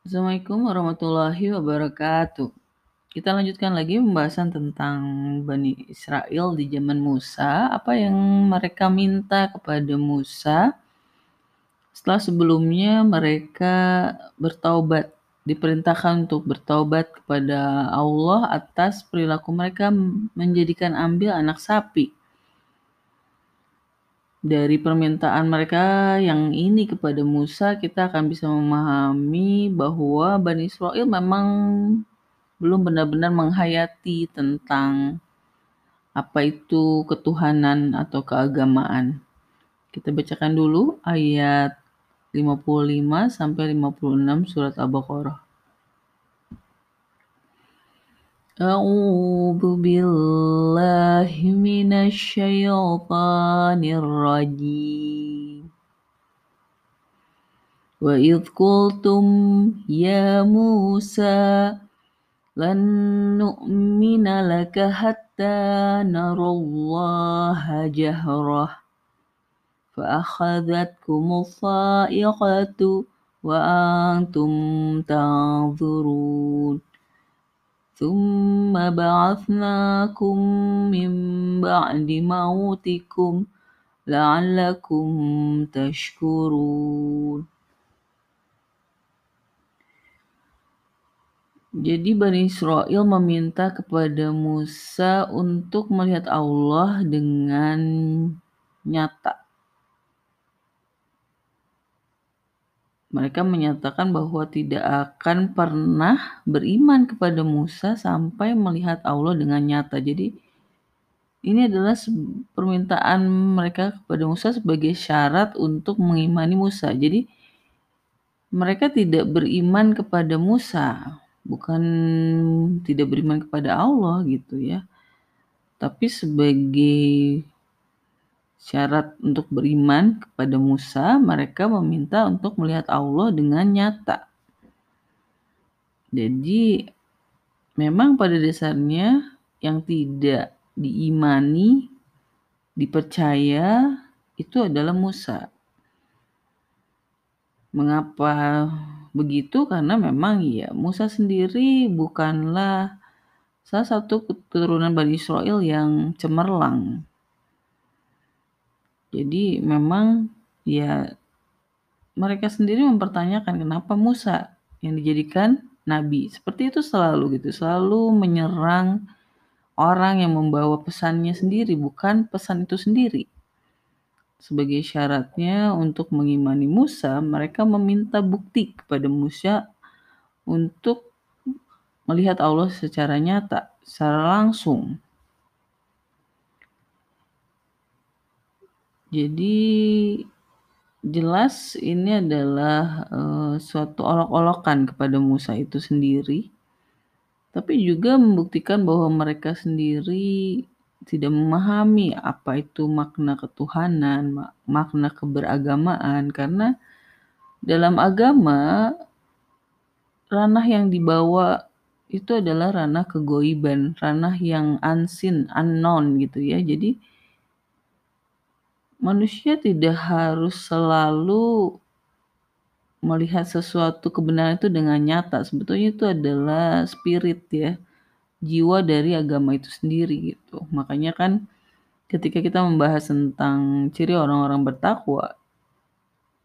Assalamualaikum warahmatullahi wabarakatuh. Kita lanjutkan lagi pembahasan tentang Bani Israel di zaman Musa. Apa yang mereka minta kepada Musa setelah sebelumnya mereka bertaubat, diperintahkan untuk bertaubat kepada Allah atas perilaku mereka menjadikan ambil anak sapi dari permintaan mereka yang ini kepada Musa, kita akan bisa memahami bahwa Bani Israel memang belum benar-benar menghayati tentang apa itu ketuhanan atau keagamaan. Kita bacakan dulu ayat 55 sampai 56 surat Al-Baqarah. أعوذ بالله من الشيطان الرجيم وإذ قلتم يا موسى لن نؤمن لك حتى نرى الله جهرة فأخذتكم الصائقة وأنتم تنظرون ثم بعثناكم من بعد موتكم لعلكم تشكرون Jadi Bani Israel meminta kepada Musa untuk melihat Allah dengan nyata. Mereka menyatakan bahwa tidak akan pernah beriman kepada Musa sampai melihat Allah dengan nyata. Jadi ini adalah permintaan mereka kepada Musa sebagai syarat untuk mengimani Musa. Jadi mereka tidak beriman kepada Musa, bukan tidak beriman kepada Allah gitu ya. Tapi sebagai syarat untuk beriman kepada Musa, mereka meminta untuk melihat Allah dengan nyata. Jadi, memang pada dasarnya yang tidak diimani, dipercaya, itu adalah Musa. Mengapa begitu? Karena memang ya Musa sendiri bukanlah salah satu keturunan Bani Israel yang cemerlang jadi memang ya mereka sendiri mempertanyakan kenapa Musa yang dijadikan nabi. Seperti itu selalu gitu, selalu menyerang orang yang membawa pesannya sendiri, bukan pesan itu sendiri. Sebagai syaratnya untuk mengimani Musa, mereka meminta bukti kepada Musa untuk melihat Allah secara nyata, secara langsung. Jadi jelas ini adalah uh, suatu olok-olokan kepada Musa itu sendiri, tapi juga membuktikan bahwa mereka sendiri tidak memahami apa itu makna ketuhanan, makna keberagamaan, karena dalam agama ranah yang dibawa itu adalah ranah kegoiban, ranah yang unseen, unknown gitu ya. Jadi manusia tidak harus selalu melihat sesuatu kebenaran itu dengan nyata. Sebetulnya itu adalah spirit ya, jiwa dari agama itu sendiri gitu. Makanya kan ketika kita membahas tentang ciri orang-orang bertakwa,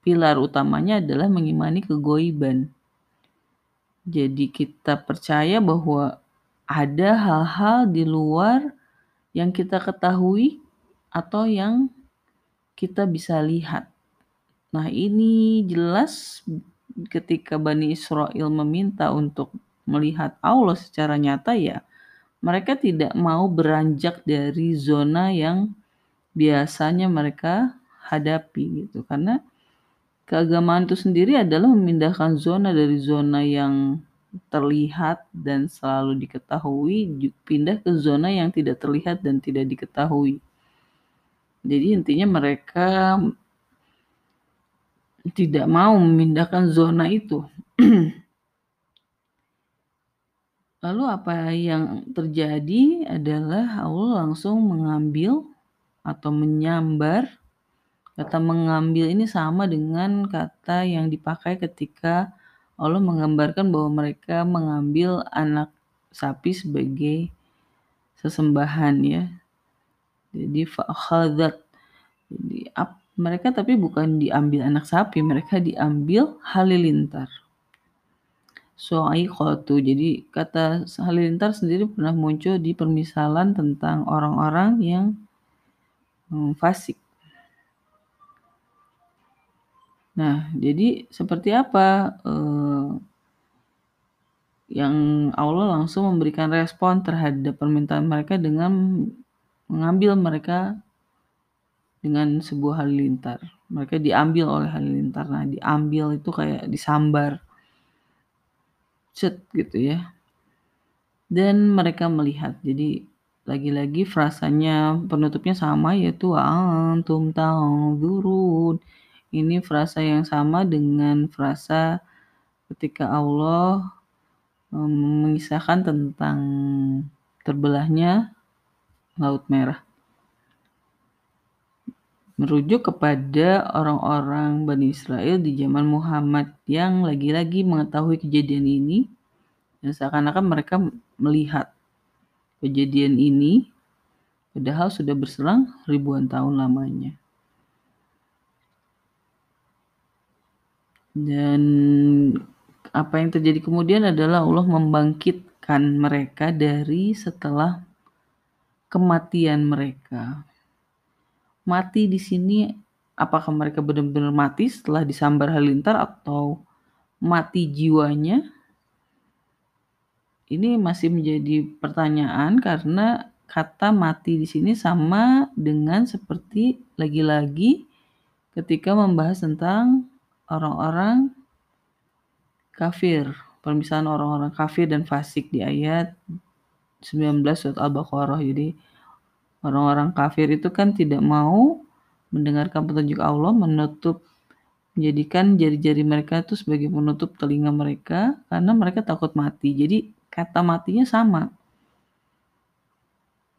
pilar utamanya adalah mengimani kegoiban. Jadi kita percaya bahwa ada hal-hal di luar yang kita ketahui atau yang kita bisa lihat. Nah, ini jelas ketika Bani Israel meminta untuk melihat Allah secara nyata ya, mereka tidak mau beranjak dari zona yang biasanya mereka hadapi gitu. Karena keagamaan itu sendiri adalah memindahkan zona dari zona yang terlihat dan selalu diketahui pindah ke zona yang tidak terlihat dan tidak diketahui. Jadi intinya mereka tidak mau memindahkan zona itu. Lalu apa yang terjadi adalah Allah langsung mengambil atau menyambar. Kata mengambil ini sama dengan kata yang dipakai ketika Allah menggambarkan bahwa mereka mengambil anak sapi sebagai sesembahan ya. Jadi fa'khadat. Jadi mereka tapi bukan diambil anak sapi, mereka diambil halilintar. So'aiqatu. Jadi kata halilintar sendiri pernah muncul di permisalan tentang orang-orang yang hmm, fasik. Nah, jadi seperti apa eh, yang Allah langsung memberikan respon terhadap permintaan mereka dengan mengambil mereka dengan sebuah halilintar. Mereka diambil oleh halilintar. Nah, diambil itu kayak disambar. Cet gitu ya. Dan mereka melihat. Jadi lagi-lagi frasanya penutupnya sama yaitu antum ta'udhurun. Ini frasa yang sama dengan frasa ketika Allah mengisahkan tentang terbelahnya Laut Merah. Merujuk kepada orang-orang Bani Israel di zaman Muhammad yang lagi-lagi mengetahui kejadian ini dan seakan-akan mereka melihat kejadian ini padahal sudah berselang ribuan tahun lamanya. Dan apa yang terjadi kemudian adalah Allah membangkitkan mereka dari setelah kematian mereka. Mati di sini apakah mereka benar-benar mati setelah disambar halilintar atau mati jiwanya? Ini masih menjadi pertanyaan karena kata mati di sini sama dengan seperti lagi-lagi ketika membahas tentang orang-orang kafir, permisalan orang-orang kafir dan fasik di ayat 19 surat Al-Baqarah. Jadi orang-orang kafir itu kan tidak mau mendengarkan petunjuk Allah, menutup menjadikan jari-jari mereka itu sebagai penutup telinga mereka karena mereka takut mati. Jadi kata matinya sama.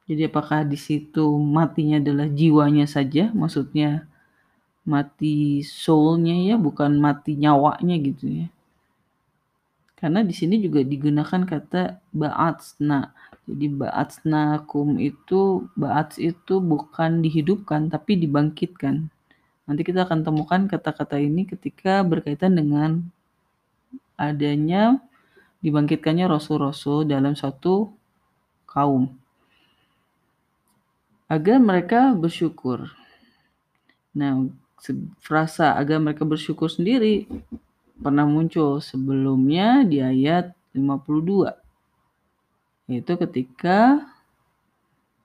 Jadi apakah di situ matinya adalah jiwanya saja, maksudnya mati soulnya ya, bukan mati nyawanya gitu ya. Karena di sini juga digunakan kata ba'atsna. Jadi kum itu ba'ats itu bukan dihidupkan tapi dibangkitkan. Nanti kita akan temukan kata-kata ini ketika berkaitan dengan adanya dibangkitkannya rasul-rasul dalam satu kaum. Agar mereka bersyukur. Nah, frasa agar mereka bersyukur sendiri pernah muncul sebelumnya di ayat 52 yaitu ketika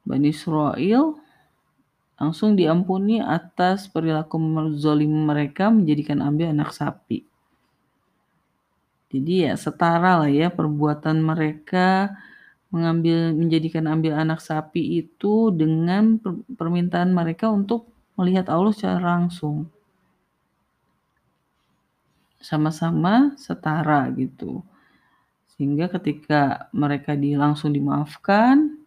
Bani Israel langsung diampuni atas perilaku zalim mereka menjadikan ambil anak sapi. Jadi ya setara lah ya perbuatan mereka mengambil menjadikan ambil anak sapi itu dengan permintaan mereka untuk melihat Allah secara langsung. Sama-sama setara gitu. Sehingga ketika mereka di, langsung dimaafkan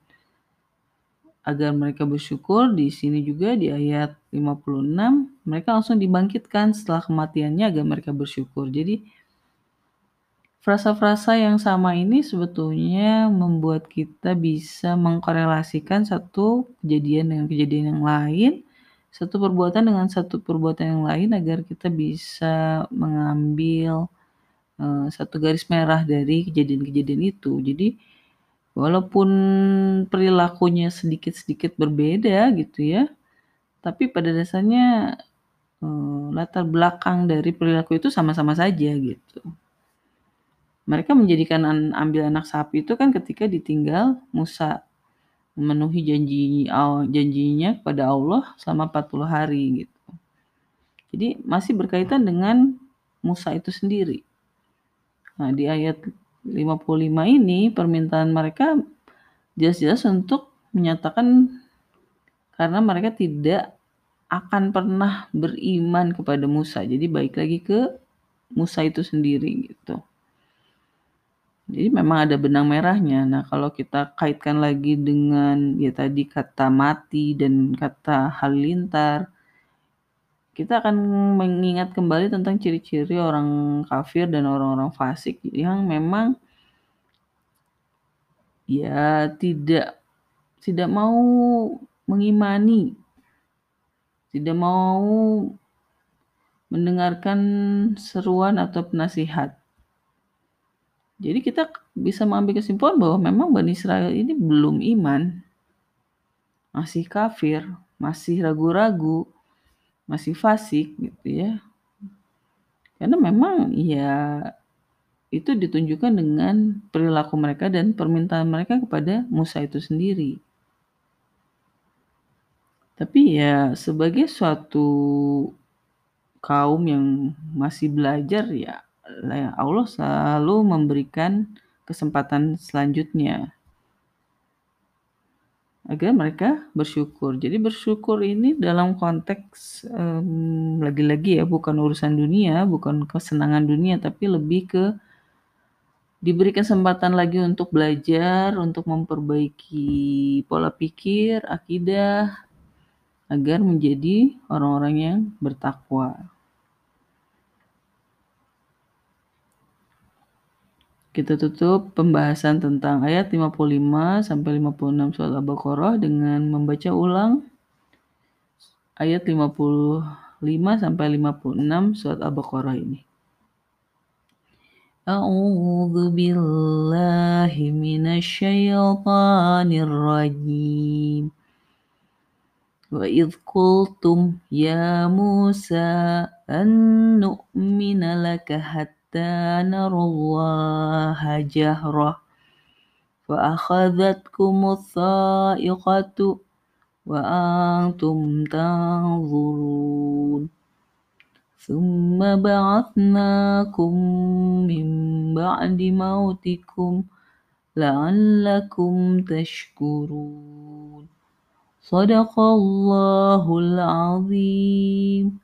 agar mereka bersyukur di sini juga di ayat 56 mereka langsung dibangkitkan setelah kematiannya agar mereka bersyukur. Jadi frasa-frasa yang sama ini sebetulnya membuat kita bisa mengkorelasikan satu kejadian dengan kejadian yang lain satu perbuatan dengan satu perbuatan yang lain agar kita bisa mengambil uh, satu garis merah dari kejadian-kejadian itu. Jadi walaupun perilakunya sedikit-sedikit berbeda gitu ya, tapi pada dasarnya uh, latar belakang dari perilaku itu sama-sama saja gitu. Mereka menjadikan an ambil anak sapi itu kan ketika ditinggal Musa memenuhi janji janjinya kepada Allah selama 40 hari gitu. Jadi masih berkaitan dengan Musa itu sendiri. Nah, di ayat 55 ini permintaan mereka jelas-jelas untuk menyatakan karena mereka tidak akan pernah beriman kepada Musa. Jadi baik lagi ke Musa itu sendiri gitu. Jadi memang ada benang merahnya. Nah, kalau kita kaitkan lagi dengan ya tadi kata mati dan kata halilintar, kita akan mengingat kembali tentang ciri-ciri orang kafir dan orang-orang fasik yang memang ya tidak tidak mau mengimani, tidak mau mendengarkan seruan atau nasihat. Jadi kita bisa mengambil kesimpulan bahwa memang Bani Israel ini belum iman, masih kafir, masih ragu-ragu, masih fasik gitu ya. Karena memang ya itu ditunjukkan dengan perilaku mereka dan permintaan mereka kepada Musa itu sendiri. Tapi ya sebagai suatu kaum yang masih belajar ya Allah selalu memberikan kesempatan selanjutnya agar mereka bersyukur. Jadi bersyukur ini dalam konteks um, lagi-lagi ya bukan urusan dunia, bukan kesenangan dunia, tapi lebih ke diberi kesempatan lagi untuk belajar, untuk memperbaiki pola pikir, akidah, agar menjadi orang-orang yang bertakwa. Kita tutup pembahasan tentang ayat 55 sampai 56 surat Al-Baqarah dengan membaca ulang ayat 55 sampai 56 surat Al-Baqarah ini. أعوذ بالله من الشيطان الرجيم وإذ قلتم يا موسى أن نؤمن لك حتى نرى الله جهرة. فأخذتكم الصائقة وأنتم تنظرون. ثم بعثناكم من بعد موتكم لعلكم تشكرون. صدق الله العظيم.